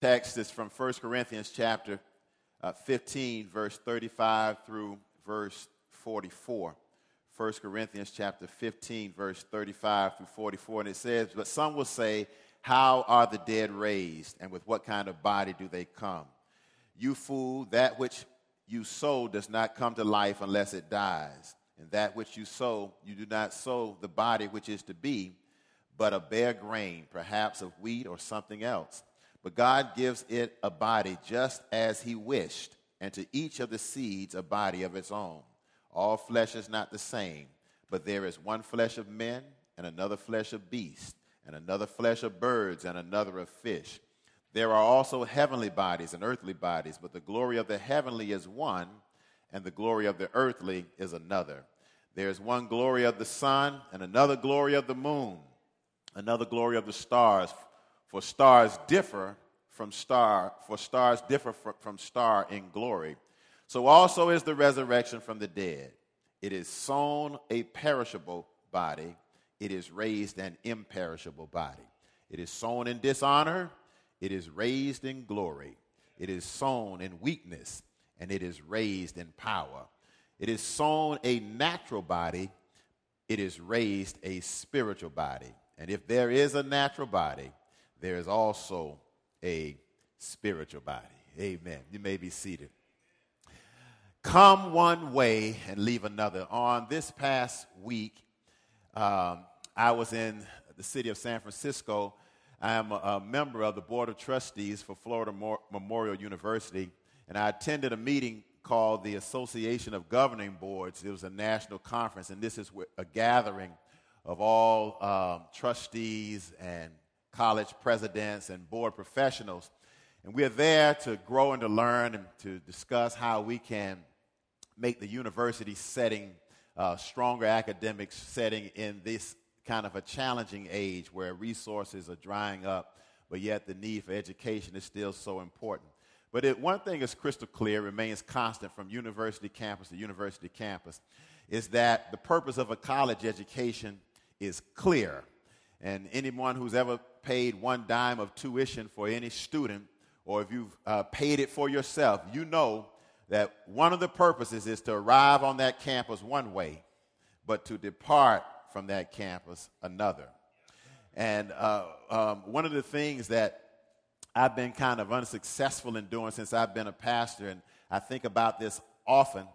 text is from 1 Corinthians chapter uh, 15, verse 35 through verse 44. 1 Corinthians chapter 15, verse 35 through 44. And it says, But some will say, How are the dead raised? And with what kind of body do they come? You fool, that which you sow does not come to life unless it dies. And that which you sow, you do not sow the body which is to be, but a bare grain, perhaps of wheat or something else. But God gives it a body just as He wished, and to each of the seeds a body of its own. All flesh is not the same, but there is one flesh of men, and another flesh of beasts, and another flesh of birds, and another of fish. There are also heavenly bodies and earthly bodies, but the glory of the heavenly is one, and the glory of the earthly is another. There is one glory of the sun, and another glory of the moon, another glory of the stars for stars differ from star, for stars differ from star in glory. So also is the resurrection from the dead. It is sown a perishable body, it is raised an imperishable body. It is sown in dishonor, it is raised in glory. It is sown in weakness, and it is raised in power. It is sown a natural body, it is raised a spiritual body. And if there is a natural body, there is also a spiritual body. Amen. You may be seated. Come one way and leave another. On this past week, um, I was in the city of San Francisco. I am a, a member of the Board of Trustees for Florida Mo- Memorial University, and I attended a meeting called the Association of Governing Boards. It was a national conference, and this is a gathering of all um, trustees and college presidents and board professionals. And we're there to grow and to learn and to discuss how we can make the university setting uh, stronger academic setting in this kind of a challenging age where resources are drying up, but yet the need for education is still so important. But it, one thing is crystal clear, remains constant from university campus to university campus, is that the purpose of a college education is clear. And anyone who's ever paid one dime of tuition for any student, or if you've uh, paid it for yourself, you know that one of the purposes is to arrive on that campus one way, but to depart from that campus another. And uh, um, one of the things that I've been kind of unsuccessful in doing since I've been a pastor, and I think about this often,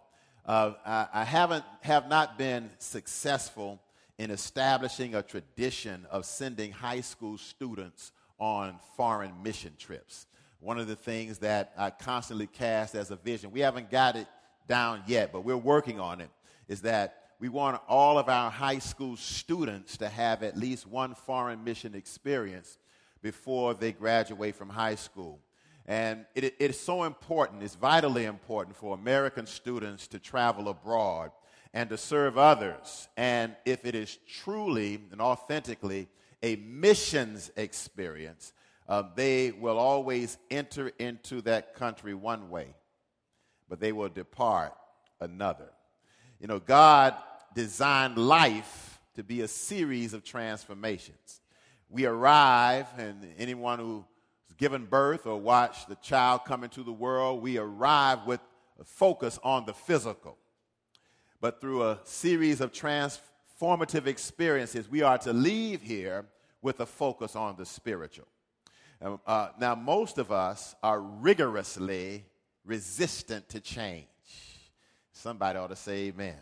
uh, I, I haven't have not been successful in establishing a tradition of sending high school students on foreign mission trips. One of the things that I constantly cast as a vision, we haven't got it down yet, but we're working on it, is that we want all of our high school students to have at least one foreign mission experience before they graduate from high school. And it, it is so important, it's vitally important for American students to travel abroad and to serve others. And if it is truly and authentically a missions experience, uh, they will always enter into that country one way, but they will depart another. You know, God designed life to be a series of transformations. We arrive, and anyone who's given birth or watched the child come into the world, we arrive with a focus on the physical but through a series of transformative experiences, we are to leave here with a focus on the spiritual. Uh, now, most of us are rigorously resistant to change. Somebody ought to say amen.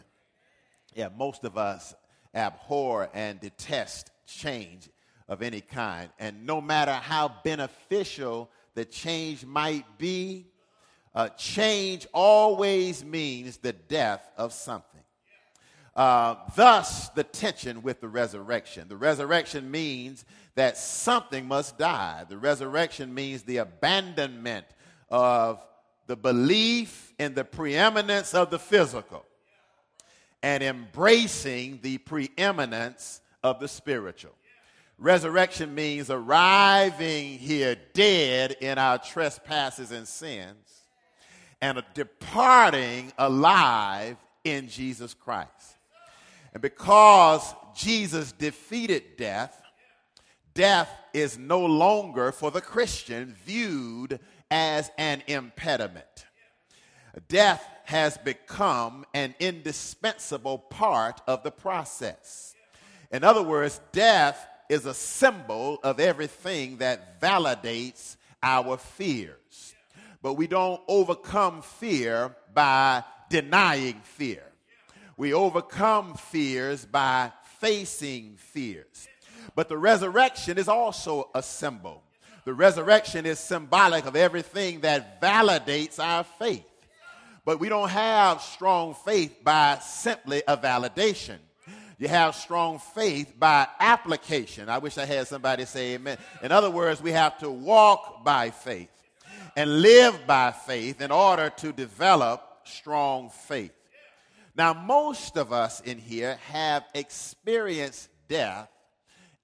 Yeah, most of us abhor and detest change of any kind. And no matter how beneficial the change might be, uh, change always means the death of something. Uh, thus, the tension with the resurrection. The resurrection means that something must die. The resurrection means the abandonment of the belief in the preeminence of the physical and embracing the preeminence of the spiritual. Resurrection means arriving here dead in our trespasses and sins and departing alive in Jesus Christ. And because Jesus defeated death, death is no longer for the Christian viewed as an impediment. Death has become an indispensable part of the process. In other words, death is a symbol of everything that validates our fears. But we don't overcome fear by denying fear. We overcome fears by facing fears. But the resurrection is also a symbol. The resurrection is symbolic of everything that validates our faith. But we don't have strong faith by simply a validation. You have strong faith by application. I wish I had somebody say amen. In other words, we have to walk by faith and live by faith in order to develop strong faith. Now, most of us in here have experienced death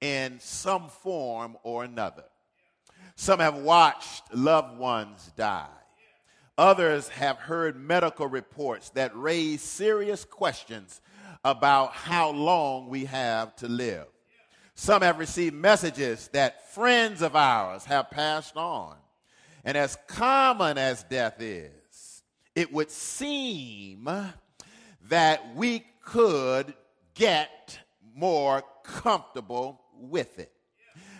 in some form or another. Some have watched loved ones die. Others have heard medical reports that raise serious questions about how long we have to live. Some have received messages that friends of ours have passed on. And as common as death is, it would seem that we could get more comfortable with it.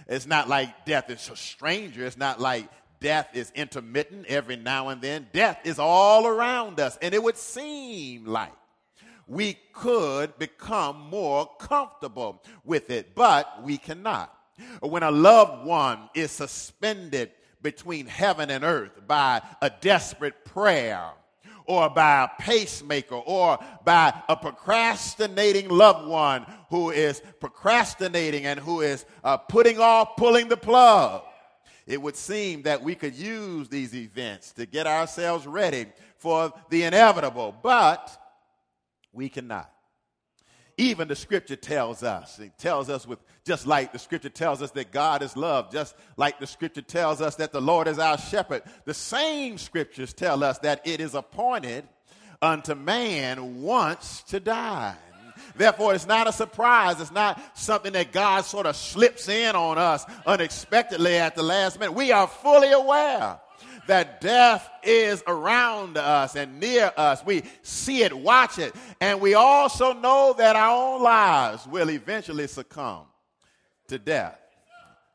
It's not like death is a stranger. It's not like death is intermittent every now and then. Death is all around us. And it would seem like we could become more comfortable with it, but we cannot. When a loved one is suspended between heaven and earth by a desperate prayer, or by a pacemaker or by a procrastinating loved one who is procrastinating and who is uh, putting off pulling the plug. It would seem that we could use these events to get ourselves ready for the inevitable, but we cannot. Even the scripture tells us, it tells us with just like the scripture tells us that God is love, just like the scripture tells us that the Lord is our shepherd, the same scriptures tell us that it is appointed unto man once to die. Therefore, it's not a surprise. It's not something that God sort of slips in on us unexpectedly at the last minute. We are fully aware that death is around us and near us. We see it, watch it, and we also know that our own lives will eventually succumb to death.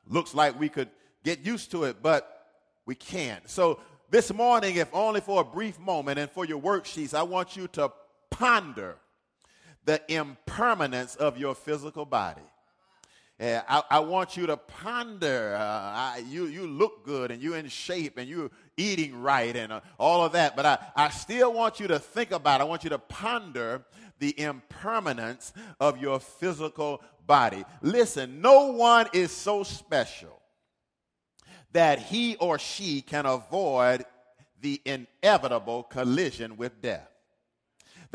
Looks like we could get used to it, but we can't. So this morning, if only for a brief moment, and for your worksheets, I want you to ponder the impermanence of your physical body. Yeah, I, I, want you to ponder. Uh, I, you, you look good and you're in shape and you're eating right and uh, all of that. But I, I still want you to think about, I want you to ponder the impermanence of your physical body. Listen, no one is so special that he or she can avoid the inevitable collision with death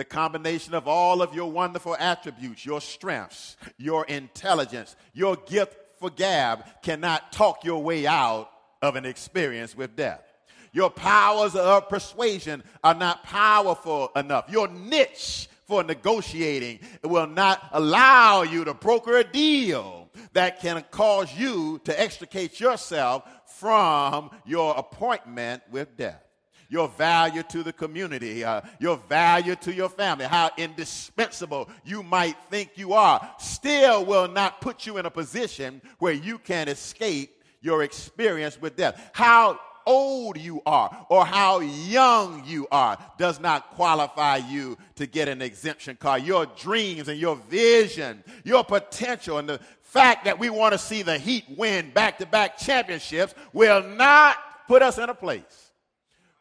the combination of all of your wonderful attributes, your strengths, your intelligence, your gift for gab cannot talk your way out of an experience with death. Your powers of persuasion are not powerful enough. Your niche for negotiating will not allow you to broker a deal that can cause you to extricate yourself from your appointment with death your value to the community, uh, your value to your family, how indispensable you might think you are, still will not put you in a position where you can escape your experience with death. How old you are or how young you are does not qualify you to get an exemption card. Your dreams and your vision, your potential, and the fact that we want to see the Heat win back to back championships will not put us in a place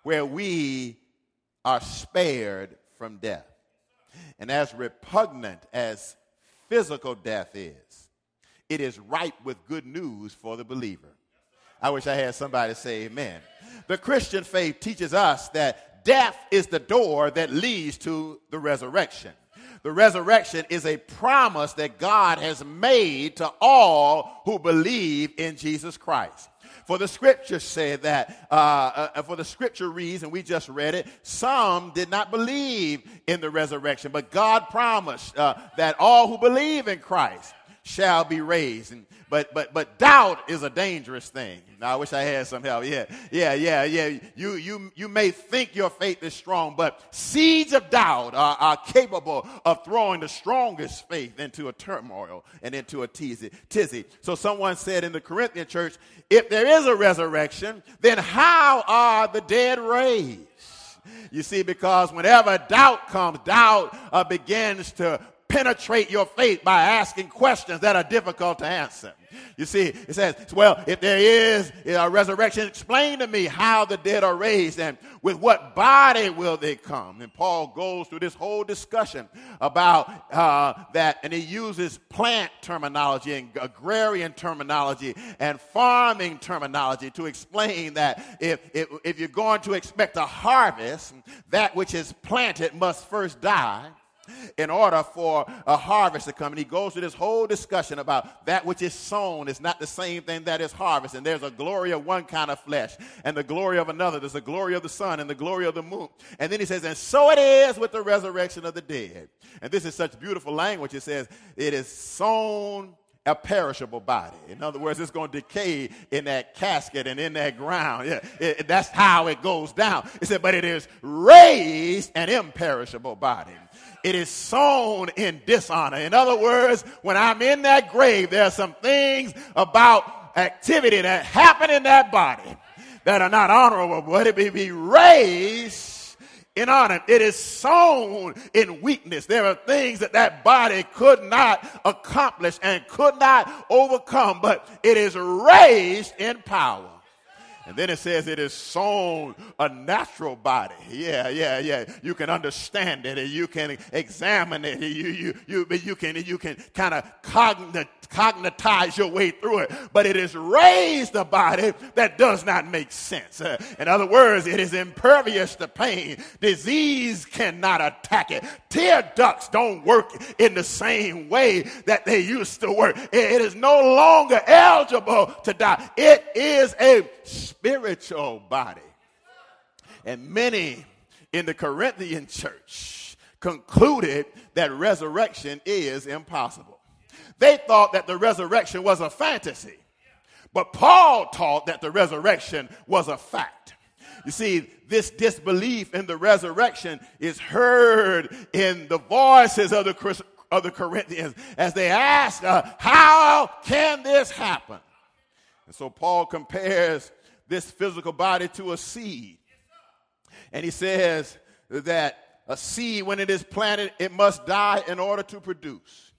where we are spared from death. And as repugnant as physical death is, it is ripe with good news for the believer. I wish I had somebody say amen. The Christian faith teaches us that death is the door that leads to the resurrection. The resurrection is a promise that God has made to all who believe in Jesus Christ. For the scripture said that, uh, uh, for the scripture reads, and we just read it, some did not believe in the resurrection, but God promised uh, that all who believe in Christ shall be raised. And, but but but doubt is a dangerous thing. Now, I wish I had some help. Yeah, yeah, yeah, yeah. You you you may think your faith is strong, but seeds of doubt are, are capable of throwing the strongest faith into a turmoil and into a tizzy. tizzy. So someone said in the Corinthian church, if there is a resurrection, then how are the dead raised? You see, because whenever doubt comes, doubt uh, begins to penetrate your faith by asking questions that are difficult to answer. You see, it says, well, if there is a resurrection, explain to me how the dead are raised and with what body will they come. And Paul goes through this whole discussion about uh, that, and he uses plant terminology and agrarian terminology and farming terminology to explain that if, if, if you're going to expect a harvest, that which is planted must first die in order for a harvest to come. And he goes through this whole discussion about that which is sown is not the same thing that is harvest. And there's a glory of one kind of flesh and the glory of another. There's the glory of the sun and the glory of the moon. And then he says, and so it is with the resurrection of the dead. And this is such beautiful language. It says, it is sown a perishable body. In other words, it's going to decay in that casket and in that ground. Yeah, it, that's how it goes down. It said, but it is raised an imperishable body it is sown in dishonor. In other words, when I'm in that grave, there are some things about activity that happen in that body that are not honorable, but it be raised in honor. It is sown in weakness. There are things that that body could not accomplish and could not overcome, but it is raised in power. And then it says it is sown a natural body. Yeah, yeah, yeah. You can understand it and you can examine it. You, you, you, you can, you can kind of cognit, cognitize your way through it. But it is raised a body that does not make sense. Uh, in other words, it is impervious to pain. Disease cannot attack it. Tear ducts don't work in the same way that they used to work. it, it is no longer eligible to die. It is a spiritual body. And many in the Corinthian church concluded that resurrection is impossible. They thought that the resurrection was a fantasy, but Paul taught that the resurrection was a fact. You see, this disbelief in the resurrection is heard in the voices of the, of the Corinthians as they ask, uh, How can this happen? And so Paul compares this physical body to a seed. And he says that a seed, when it is planted, it must die in order to produce.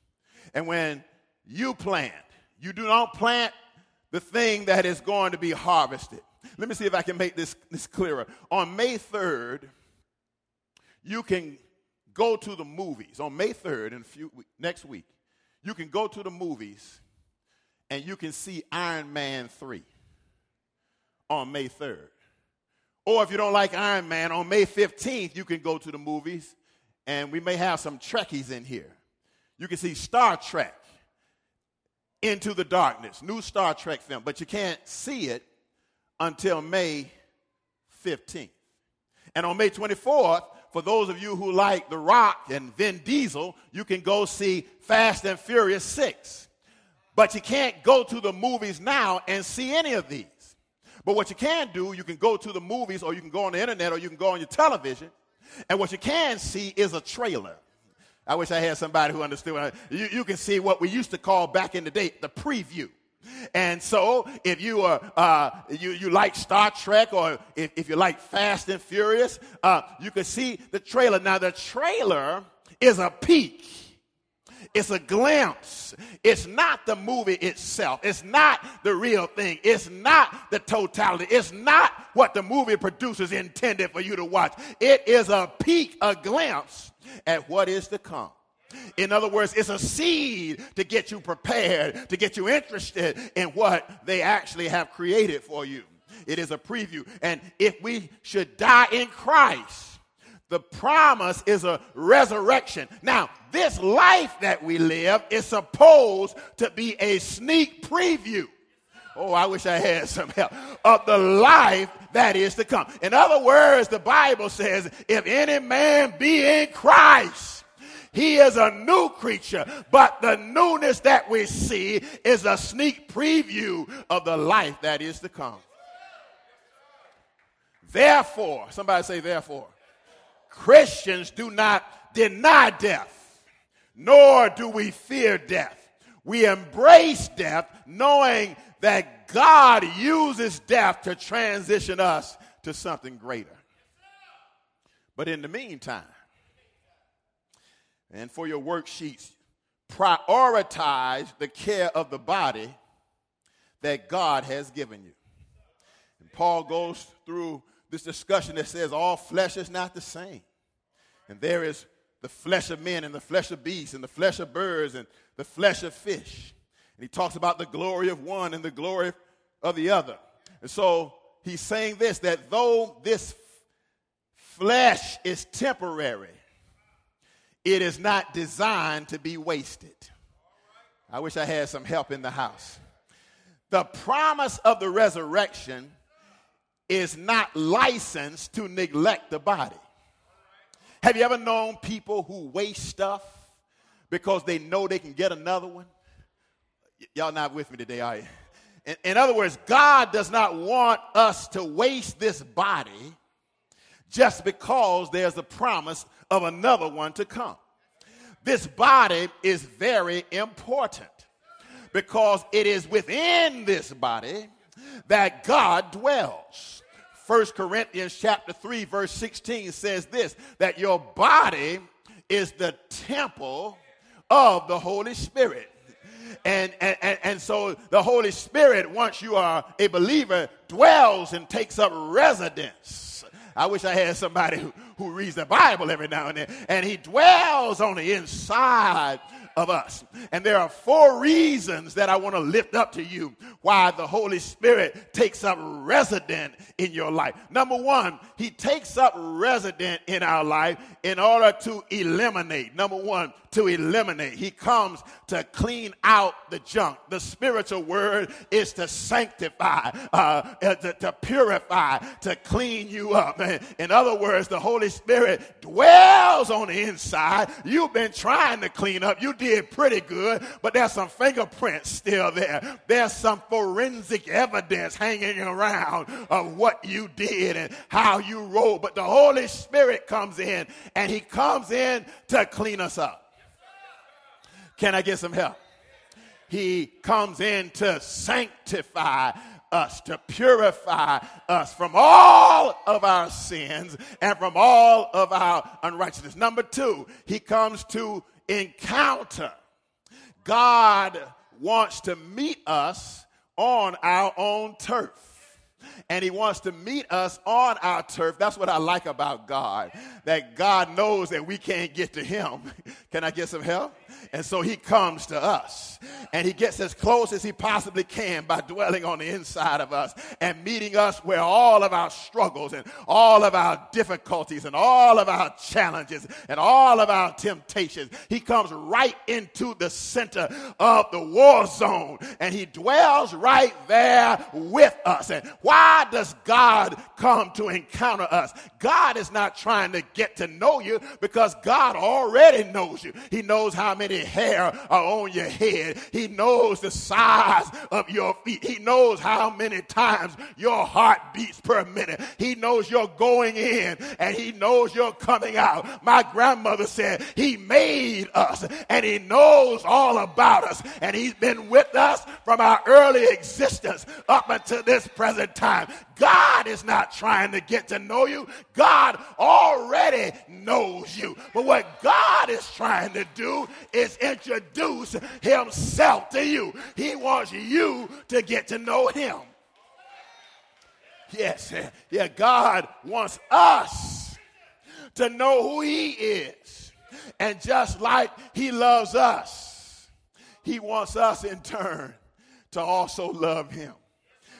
And when you plant, you do not plant the thing that is going to be harvested. Let me see if I can make this, this clearer. On May 3rd, you can go to the movies. On May 3rd, in few, next week, you can go to the movies and you can see Iron Man 3 on May 3rd. Or if you don't like Iron Man, on May 15th, you can go to the movies and we may have some Trekkies in here. You can see Star Trek Into the Darkness, new Star Trek film, but you can't see it until May 15th. And on May 24th, for those of you who like The Rock and Vin Diesel, you can go see Fast and Furious 6. But you can't go to the movies now and see any of these. But what you can do, you can go to the movies or you can go on the internet or you can go on your television. And what you can see is a trailer. I wish I had somebody who understood. You, you can see what we used to call back in the day the preview. And so, if you are uh, you you like Star Trek or if, if you like Fast and Furious, uh, you can see the trailer. Now, the trailer is a peek it's a glimpse. It's not the movie itself. It's not the real thing. It's not the totality. It's not what the movie producers intended for you to watch. It is a peek, a glimpse at what is to come. In other words, it's a seed to get you prepared, to get you interested in what they actually have created for you. It is a preview. And if we should die in Christ, the promise is a resurrection. Now, this life that we live is supposed to be a sneak preview. Oh, I wish I had some help of the life that is to come. In other words, the Bible says, if any man be in Christ, He is a new creature, but the newness that we see is a sneak preview of the life that is to come. Therefore, somebody say, therefore, Christians do not deny death, nor do we fear death. We embrace death knowing that God uses death to transition us to something greater. But in the meantime, and for your worksheets, prioritize the care of the body that God has given you. And Paul goes through this discussion that says all flesh is not the same. And there is the flesh of men and the flesh of beasts and the flesh of birds and the flesh of fish. And he talks about the glory of one and the glory of the other. And so he's saying this that though this flesh is temporary, it is not designed to be wasted. I wish I had some help in the house. The promise of the resurrection is not licensed to neglect the body. Have you ever known people who waste stuff because they know they can get another one? Y- y'all not with me today, are you? In, in other words, God does not want us to waste this body just because there's a promise of another one to come. This body is very important because it is within this body that God dwells. 1 Corinthians chapter 3 verse 16 says this that your body is the temple of the Holy Spirit. And, and, and, and so the Holy Spirit, once you are a believer, dwells and takes up residence. I wish I had somebody who, who reads the Bible every now and then. And he dwells on the inside of us. And there are four reasons that I want to lift up to you why the Holy Spirit takes up resident in your life. Number one, he takes up resident in our life in order to eliminate. Number one, to eliminate. He comes to clean out the junk. The spiritual word is to sanctify, uh, uh to, to purify, to clean you up. In other words, the Holy Spirit dwells on the inside. You've been trying to clean up. You did pretty good, but there's some fingerprints still there. There's some forensic evidence hanging around of what you did and how you rolled. But the Holy Spirit comes in and he comes in to clean us up. Can I get some help? He comes in to sanctify us, to purify us from all of our sins and from all of our unrighteousness. Number two, he comes to encounter. God wants to meet us on our own turf. And he wants to meet us on our turf. That's what I like about God. That God knows that we can't get to him. Can I get some help? And so he comes to us and he gets as close as he possibly can by dwelling on the inside of us and meeting us where all of our struggles and all of our difficulties and all of our challenges and all of our temptations, he comes right into the center of the war zone and he dwells right there with us. And why does God come to encounter us? God is not trying to get to know you because God already knows you. He knows how many hair are on your head. He knows the size of your feet. He knows how many times your heart beats per minute. He knows you're going in and he knows you're coming out. My grandmother said he made us and he knows all about us and he's been with us from our early existence up until this present time. God is not trying to get to know you. God already knows you. But what God is trying to do is introduce himself to you. He wants you to get to know him. Yes, yeah, God wants us to know who he is. And just like he loves us, he wants us in turn to also love him.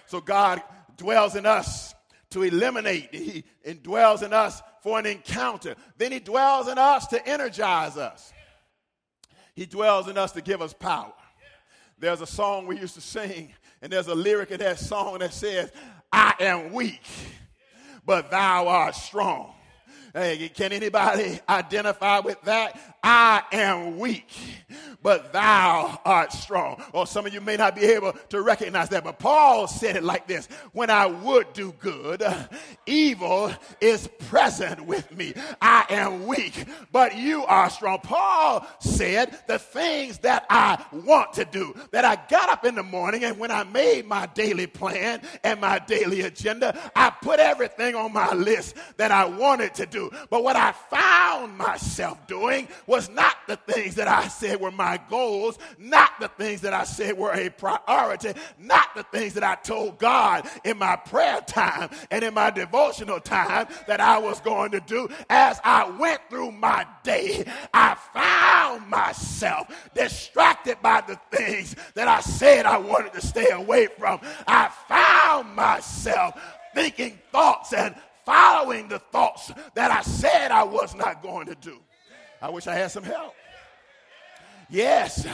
So God dwells in us to eliminate. He dwells in us for an encounter. Then he dwells in us to energize us. He dwells in us to give us power. There's a song we used to sing, and there's a lyric in that song that says, I am weak, but thou art strong. Hey, can anybody identify with that? I am weak, but thou art strong. Or some of you may not be able to recognize that, but Paul said it like this When I would do good, evil is present with me. I am weak, but you are strong. Paul said the things that I want to do, that I got up in the morning and when I made my daily plan and my daily agenda, I put everything on my list that I wanted to do do. But what I found myself doing was not the things that I said were my goals, not the things that I said were a priority, not the things that I told God in my prayer time and in my devotional time that I was going to do. As I went through my day, I found myself distracted by the things that I said I wanted to stay away from. I found myself thinking thoughts and following the thoughts that I said I was not going to do. I wish I had some help. Yes,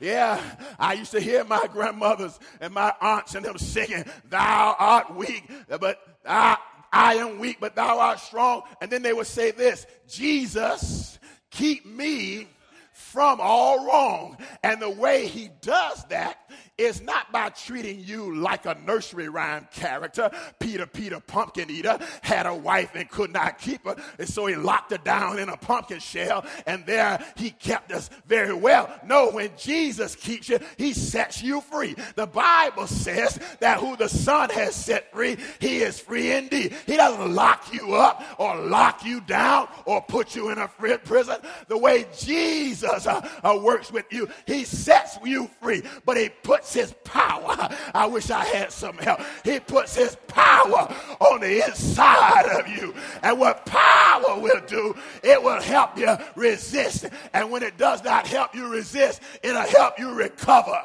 yeah. I used to hear my grandmothers and my aunts and them singing, Thou art weak, but I, I am weak, but thou art strong. And then they would say this Jesus, keep me from all wrong. And the way he does that is not by treating you like a nursery rhyme character. Peter, Peter, pumpkin eater, had a wife and could not keep her. And so he locked her down in a pumpkin shell, and there he kept us very well. No, when Jesus keeps you, he sets you free. The Bible says that who the Son has set free, he is free indeed. He doesn't lock you up or lock you down or put you in a prison. The way Jesus uh, uh, works with you, he sets you free, but he puts puts his power. I wish I had some help. He puts his power on the inside of you. And what power will do, it will help you resist. And when it does not help you resist, it'll help you recover.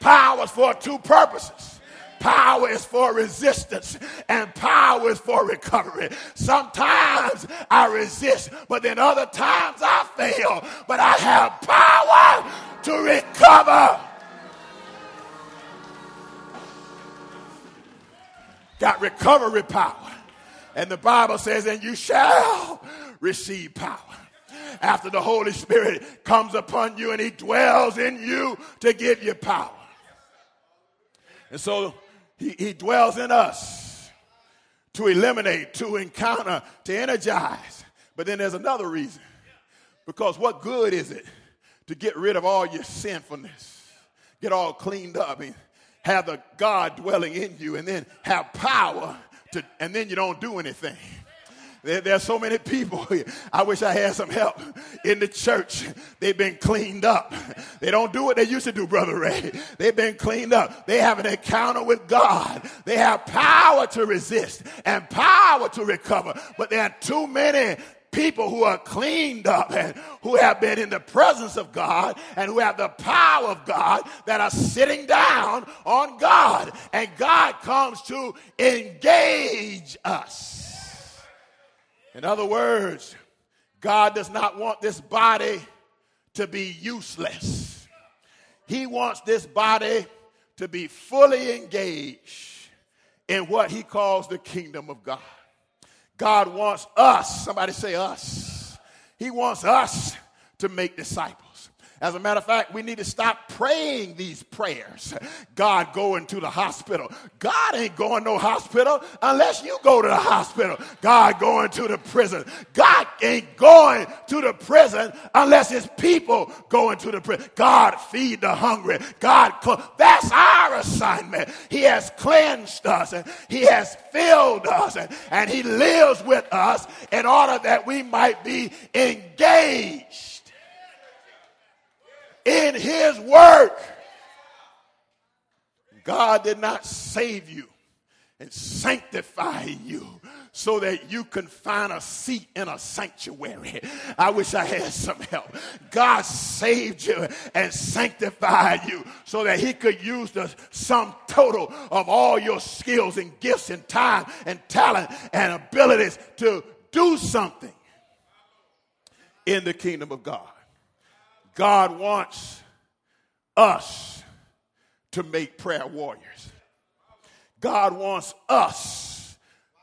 Power is for two purposes. Power is for resistance and power is for recovery. Sometimes I resist, but then other times I fail, but I have power to recover. Got recovery power. And the Bible says, and you shall receive power after the Holy Spirit comes upon you and he dwells in you to give you power. And so he, he dwells in us to eliminate, to encounter, to energize. But then there's another reason. Because what good is it to get rid of all your sinfulness, get all cleaned up, and have the God dwelling in you, and then have power to, and then you don't do anything? There, there's so many people. I wish I had some help in the church. They've been cleaned up. They don't do what they used to do, Brother Ray. They've been cleaned up. They have an encounter with God. They have power to resist and power to recover. But there are too many people who are cleaned up and who have been in the presence of God and who have the power of God that are sitting down on God. And God comes to engage us. In other words, God does not want this body to be useless. He wants this body to be fully engaged in what he calls the kingdom of God. God wants us, somebody say us. He wants us to make disciples. As a matter of fact, we need to stop praying these prayers. God going to the hospital. God ain't going no hospital unless you go to the hospital. God going to the prison. God ain't going to the prison unless his people going to the prison. God feed the hungry. God, that's our assignment. He has cleansed us and he has filled us and, and he lives with us in order that we might be engaged in his work. God did not save you and sanctify you so that you can find a seat in a sanctuary. I wish I had some help. God saved you and sanctified you so that he could use the sum total of all your skills and gifts and time and talent and abilities to do something in the kingdom of God. God wants us to make prayer warriors. God wants us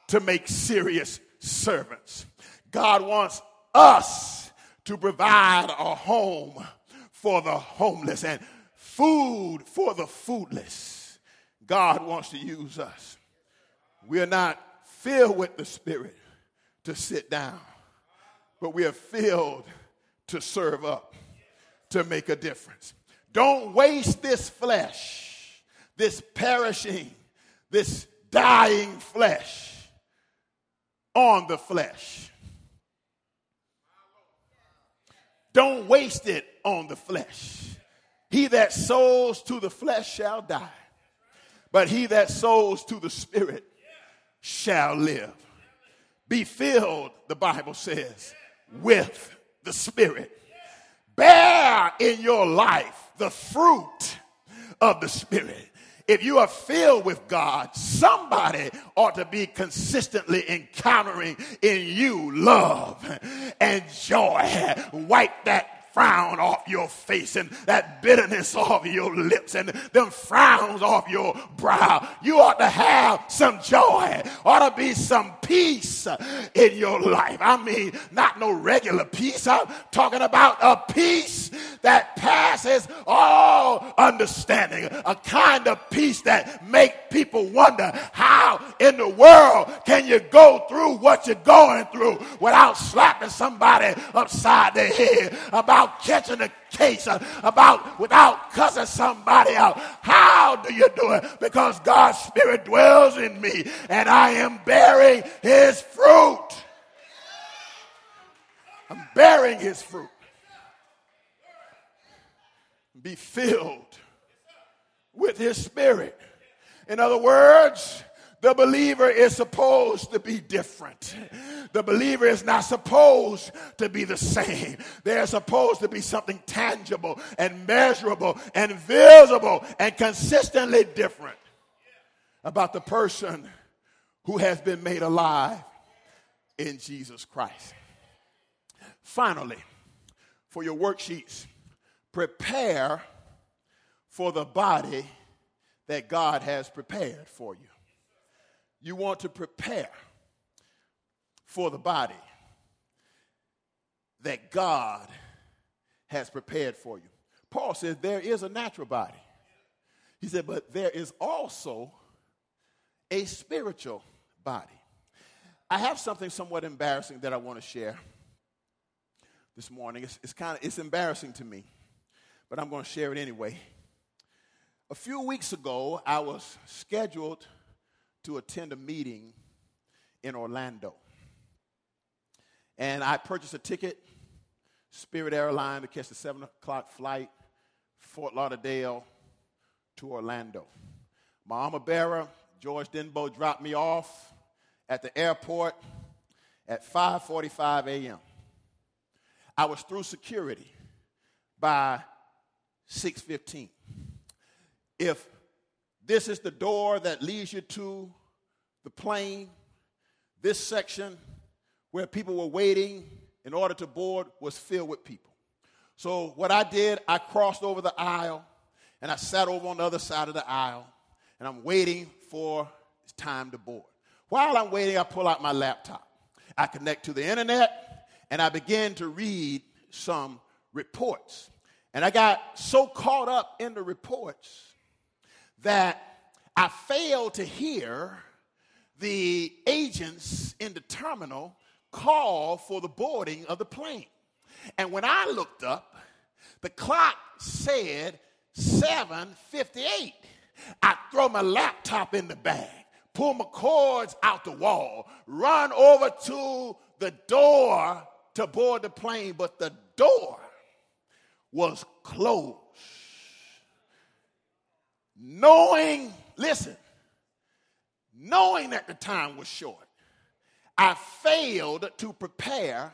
to make serious servants. God wants us to provide a home for the homeless and food for the foodless. God wants to use us. We're not filled with the Spirit to sit down, but we are filled to serve up, to make a difference. Don't waste this flesh, this perishing, this dying flesh on the flesh. Don't waste it on the flesh. He that sows to the flesh shall die, but he that sows to the spirit shall live. Be filled, the Bible says, with the spirit. Bear in your life the fruit of the spirit if you are filled with God, somebody ought to be consistently encountering in you love and joy. Wipe that frown off your face and that bitterness off your lips and them frowns off your brow. You ought to have some joy, ought to be some peace in your life. I mean, not no regular peace. I'm talking about a peace that passes all understanding, a kind of peace that make people wonder how in the world can you go through what you're going through without slapping somebody upside the head about catching a case, uh, about without cussing somebody out. How do you do it? Because God's Spirit dwells in me and I am bearing His fruit. I'm bearing His fruit. Be filled with His Spirit. In other words, the believer is supposed to be different. The believer is not supposed to be the same. There's supposed to be something tangible and measurable and visible and consistently different about the person who has been made alive in Jesus Christ. Finally, for your worksheets, prepare for the body that God has prepared for you you want to prepare for the body that God has prepared for you. Paul says there is a natural body. He said, but there is also a spiritual body. I have something somewhat embarrassing that I want to share this morning. It's, it's kind of it's embarrassing to me, but I'm going to share it anyway. A few weeks ago, I was scheduled to attend a meeting in Orlando. And I purchased a ticket, Spirit Airline, to catch the 7 o'clock flight, Fort Lauderdale to Orlando. My armor bearer, George Denbo, dropped me off at the airport at 5:45 a.m. I was through security by 6:15. If this is the door that leads you to the plane. This section where people were waiting in order to board was filled with people. So, what I did, I crossed over the aisle and I sat over on the other side of the aisle and I'm waiting for it's time to board. While I'm waiting, I pull out my laptop. I connect to the internet and I begin to read some reports. And I got so caught up in the reports that I failed to hear the agents in the terminal call for the boarding of the plane. And when I looked up, the clock said 7:58. I throw my laptop in the bag, pull my cords out the wall, run over to the door to board the plane, but the door was closed knowing, listen, knowing that the time was short, I failed to prepare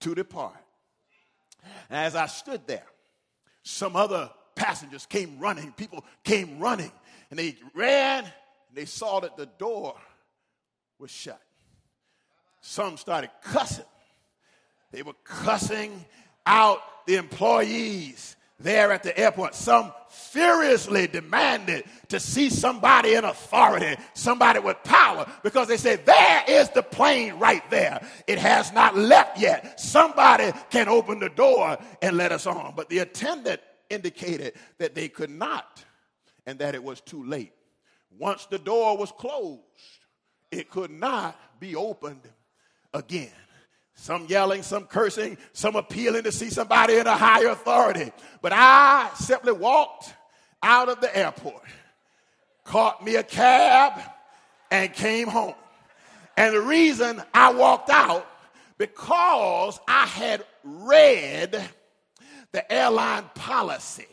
to depart. And as I stood there, some other passengers came running, people came running, and they ran and they saw that the door was shut. Some started cussing. They were cussing out the employees there at the airport. Some furiously demanded to see somebody in authority, somebody with power, because they said, There is the plane right there. It has not left yet. Somebody can open the door and let us on. But the attendant indicated that they could not and that it was too late. Once the door was closed, it could not be opened again. Some yelling, some cursing, some appealing to see somebody in a higher authority. But I simply walked out of the airport, caught me a cab, and came home. And the reason I walked out, because I had read the airline policy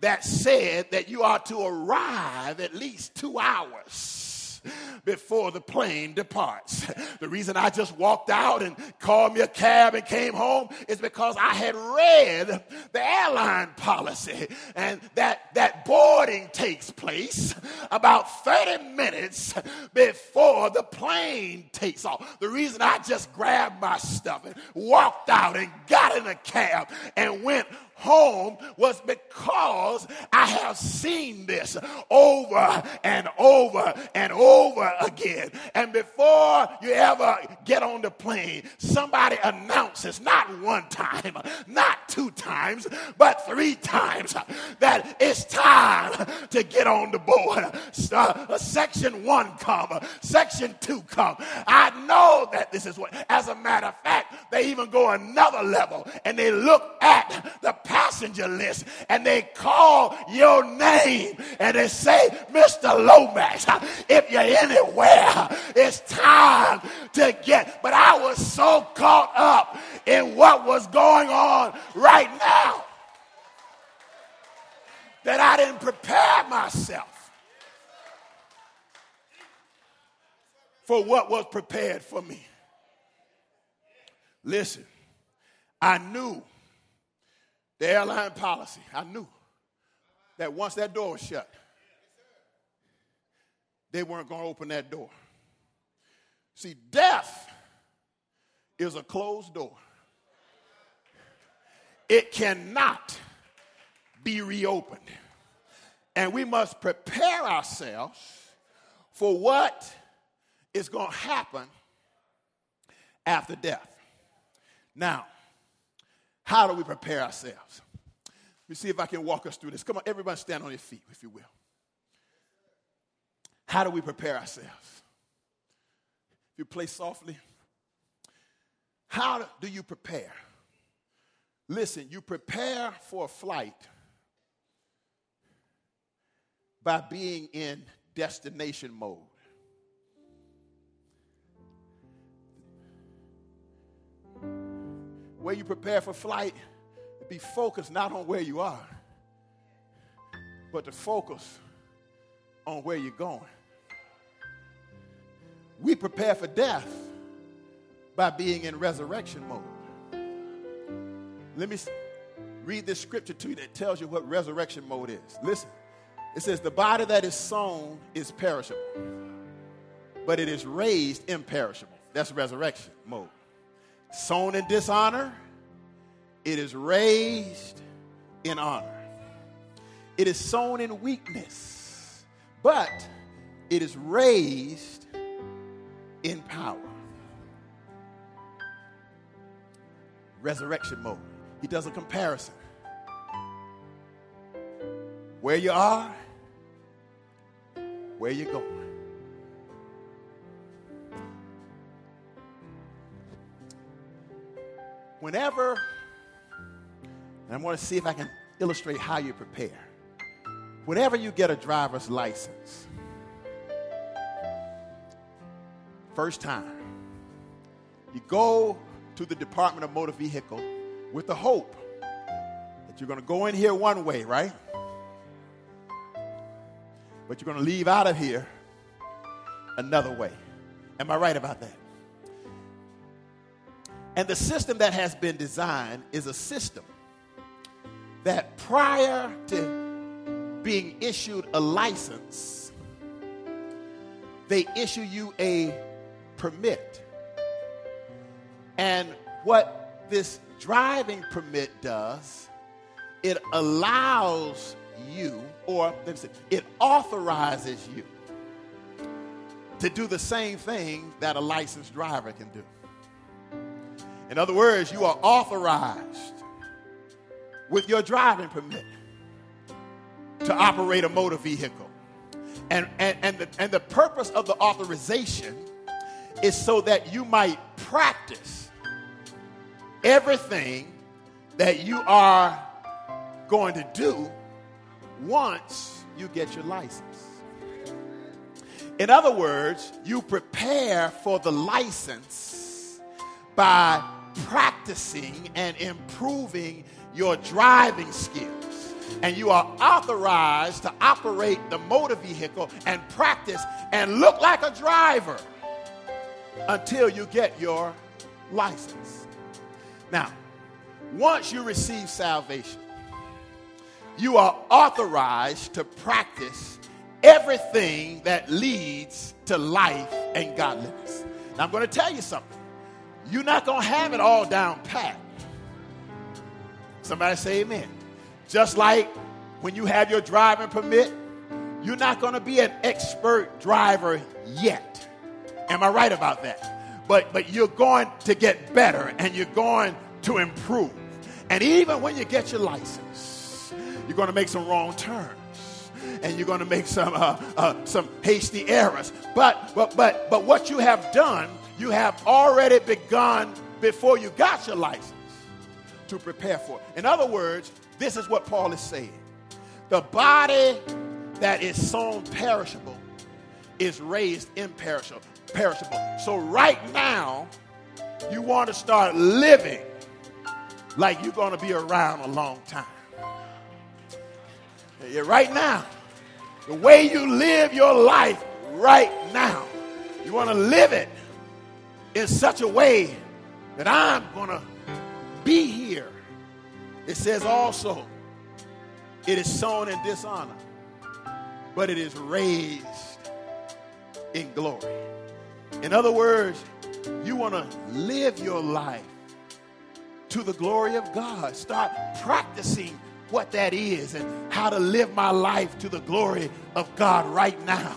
that said that you are to arrive at least two hours before the plane departs. The reason I just walked out and called me a cab and came home is because I had read the airline policy and that, that boarding takes place about 30 minutes before the plane takes off. The reason I just grabbed my stuff and walked out and got in a cab and went home was because I have seen this over and over and over again. And before you ever get on the plane, somebody announces not one time, not two times, but three times that it's time to get on the board. Uh, section one come, section two come. I know that this is what, as a matter of fact, they even go another level and they look at the passenger list and they call your name and they say, Mr. Lomax, if you're anywhere, it's time to get. But I was so caught up in what was going on right now that I didn't prepare myself for what was prepared for me. Listen, I knew the airline policy. I knew that once that door was shut, they weren't going to open that door. See, death is a closed door, it cannot be reopened. And we must prepare ourselves for what is going to happen after death. Now, how do we prepare ourselves? Let me see if I can walk us through this. Come on, everybody stand on your feet, if you will. How do we prepare ourselves? If you play softly, how do you prepare? Listen, you prepare for a flight by being in destination mode. Where you prepare for flight, be focused not on where you are, but to focus on where you're going. We prepare for death by being in resurrection mode. Let me read this scripture to you that tells you what resurrection mode is. Listen, it says, The body that is sown is perishable, but it is raised imperishable. That's resurrection mode sown in dishonor, it is raised in honor. It is sown in weakness, but it is raised in power. Resurrection mode. He does a comparison. Where you are, where you're going. Whenever, and I want to see if I can illustrate how you prepare. Whenever you get a driver's license, first time, you go to the Department of Motor Vehicle with the hope that you're going to go in here one way, right? But you're going to leave out of here another way. Am I right about that? And the system that has been designed is a system that prior to being issued a license, they issue you a permit. And what this driving permit does it allows you, or let me say, it authorizes you to do the same thing that a licensed driver can do. In other words, you are authorized with your driving permit to operate a motor vehicle. And, and, and, the, and the purpose of the authorization is so that you might practice everything that you are going to do once you get your license. In other words, you prepare for the license by practicing and improving your driving skills. And you are authorized to operate the motor vehicle and practice and look like a driver until you get your license. Now, once you receive salvation, you are authorized to practice everything that leads to life and godliness. Now, I'm going to tell you something. You're not going to have it all down pat. Somebody say amen. Just like when you have your driving permit, you're not going to be an expert driver yet. Am I right about that? But, but you're going to get better and you're going to improve. And even when you get your license, you're going to make some wrong turns and you're going to make some uh, uh, some hasty errors. But but but but what you have done, you have already begun before you got your license to prepare for. In other words, this is what Paul is saying: the body that is sown perishable is raised imperishable. Perishable. So right now, you want to start living like you're going to be around a long time. Yeah, right now, the way you live your life right now, you want to live it in such a way that I'm going to be here. It says also, it is sown in dishonor, but it is raised in glory. In other words, you want to live your life to the glory of God. Start practicing what that is and how to live my life to the glory of God right now.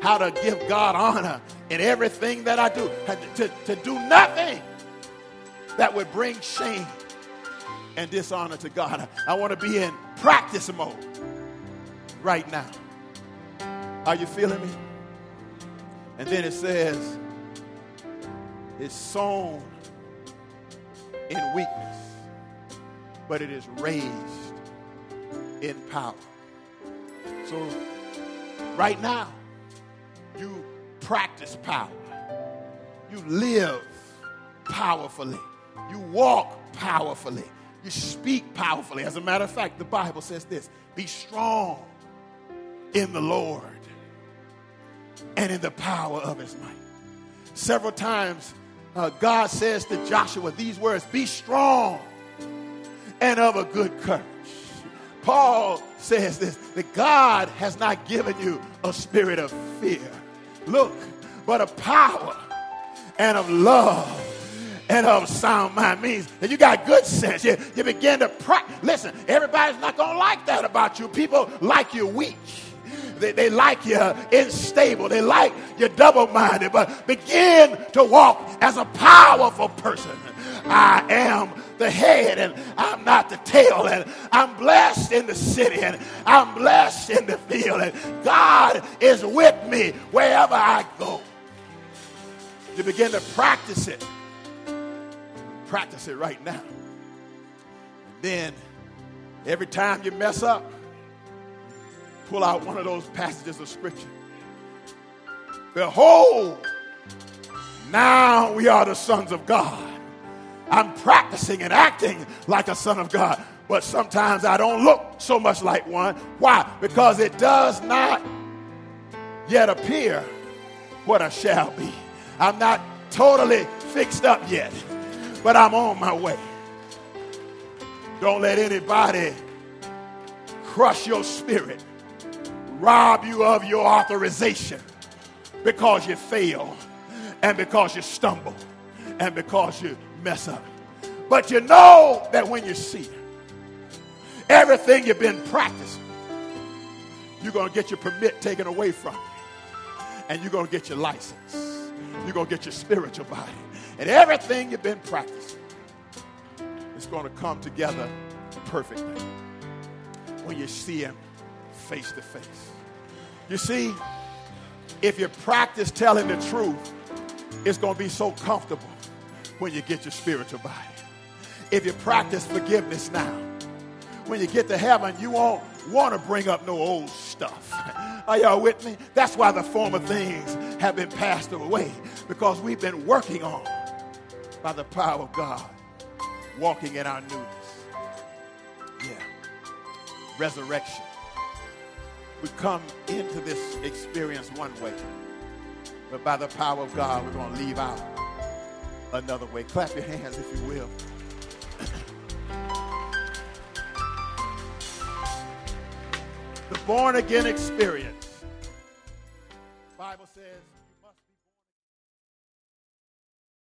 How to give God honor in everything that I do. To, to do nothing that would bring shame and dishonor to God. I want to be in practice mode right now. Are you feeling me? And then it says, it's sown in weakness, but it is raised in power. So, right now, you practice power, you live powerfully, you walk powerfully, you speak powerfully. As a matter of fact, the Bible says this be strong in the Lord and in the power of his might. Several times uh, God says to Joshua these words Be strong and of a good courage. Paul says this that God has not given you a spirit of fear. Look, but of power and of love and of sound mind means that you got good sense. You, you begin to practice. Listen, everybody's not going to like that about you. People like you weak. They, they like you unstable. They like you double minded. But begin to walk as a powerful person. I am the head and I'm not the tail. And I'm blessed in the city and I'm blessed in the field. And God is with me wherever I go. You begin to practice it. Practice it right now. And then every time you mess up, pull out one of those passages of scripture. Behold, now we are the sons of God. I'm practicing and acting like a son of God, but sometimes I don't look so much like one. Why? Because it does not yet appear what I shall be. I'm not totally fixed up yet, but I'm on my way. Don't let anybody crush your spirit rob you of your authorization because you fail and because you stumble and because you mess up. But you know that when you see Everything you've been practicing, you're going to get your permit taken away from you. And you're going to get your license. You're going to get your spiritual body. And everything you've been practicing is going to come together perfectly when you see Him face to face. You see, if you practice telling the truth, it's going to be so comfortable when you get your spiritual body. If you practice forgiveness now, when you get to heaven, you won't want to bring up no old stuff. Are y'all with me? That's why the former things have been passed away because we've been working on by the power of God, walking in our newness. Yeah. Resurrection. We come into this experience one way, but by the power of God, we're going to leave out another way. Clap your hands if you will. the born again experience. Bible says